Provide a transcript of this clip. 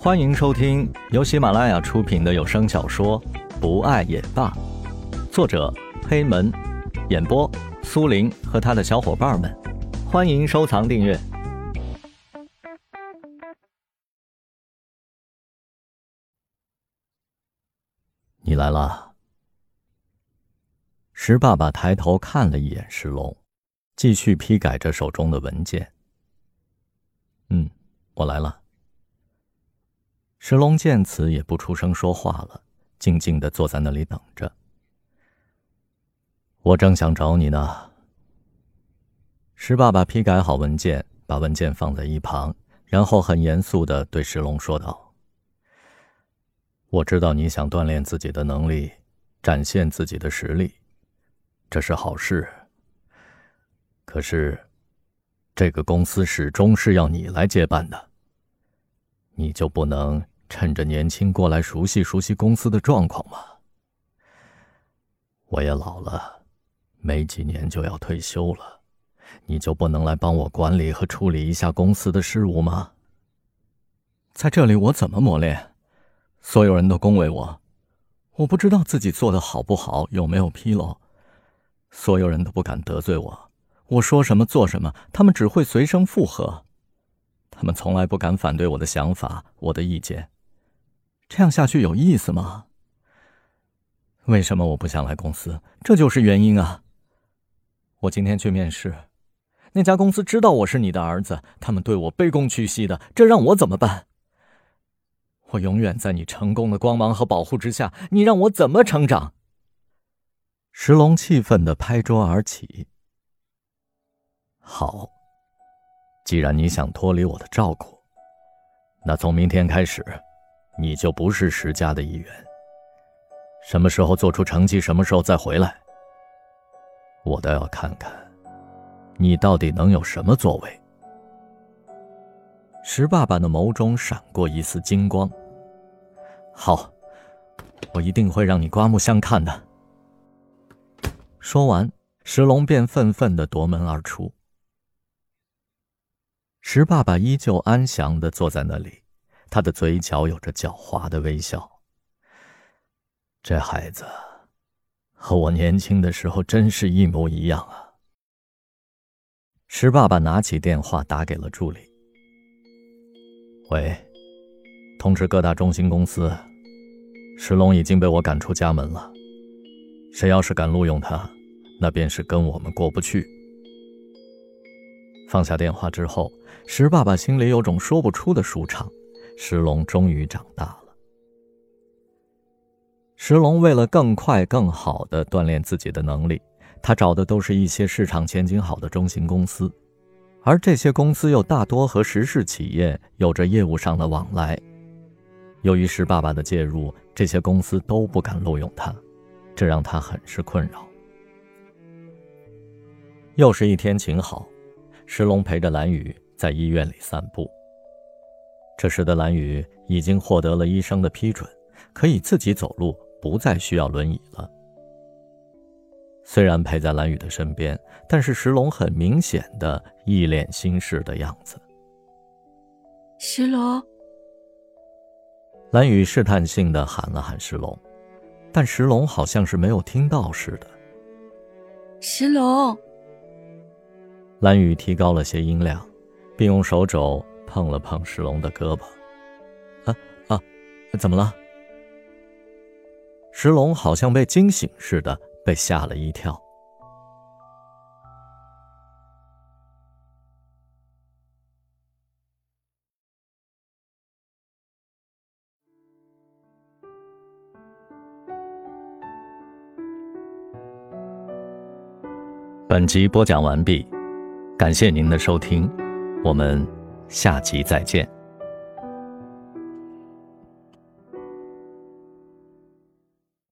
欢迎收听由喜马拉雅出品的有声小说《不爱也罢》，作者黑门，演播苏林和他的小伙伴们。欢迎收藏订阅。你来了。石爸爸抬头看了一眼石龙，继续批改着手中的文件。嗯，我来了。石龙见此也不出声说话了，静静的坐在那里等着。我正想找你呢。石爸爸批改好文件，把文件放在一旁，然后很严肃的对石龙说道：“我知道你想锻炼自己的能力，展现自己的实力，这是好事。可是，这个公司始终是要你来接办的。”你就不能趁着年轻过来熟悉熟悉公司的状况吗？我也老了，没几年就要退休了，你就不能来帮我管理和处理一下公司的事务吗？在这里我怎么磨练？所有人都恭维我，我不知道自己做的好不好，有没有纰漏。所有人都不敢得罪我，我说什么做什么，他们只会随声附和。他们从来不敢反对我的想法，我的意见。这样下去有意思吗？为什么我不想来公司？这就是原因啊！我今天去面试，那家公司知道我是你的儿子，他们对我卑躬屈膝的，这让我怎么办？我永远在你成功的光芒和保护之下，你让我怎么成长？石龙气愤的拍桌而起。好。既然你想脱离我的照顾，那从明天开始，你就不是石家的一员。什么时候做出成绩，什么时候再回来。我倒要看看，你到底能有什么作为。石爸爸的眸中闪过一丝金光。好，我一定会让你刮目相看的。说完，石龙便愤愤地夺门而出。石爸爸依旧安详的坐在那里，他的嘴角有着狡猾的微笑。这孩子，和我年轻的时候真是一模一样啊。石爸爸拿起电话打给了助理：“喂，通知各大中心公司，石龙已经被我赶出家门了。谁要是敢录用他，那便是跟我们过不去。”放下电话之后，石爸爸心里有种说不出的舒畅。石龙终于长大了。石龙为了更快、更好的锻炼自己的能力，他找的都是一些市场前景好的中型公司，而这些公司又大多和石氏企业有着业务上的往来。由于石爸爸的介入，这些公司都不敢录用他，这让他很是困扰。又是一天晴好。石龙陪着蓝雨在医院里散步。这时的蓝雨已经获得了医生的批准，可以自己走路，不再需要轮椅了。虽然陪在蓝雨的身边，但是石龙很明显的一脸心事的样子。石龙，蓝雨试探性的喊了喊石龙，但石龙好像是没有听到似的。石龙。蓝雨提高了些音量，并用手肘碰了碰石龙的胳膊。啊啊，怎么了？石龙好像被惊醒似的，被吓了一跳。本集播讲完毕。感谢您的收听，我们下集再见。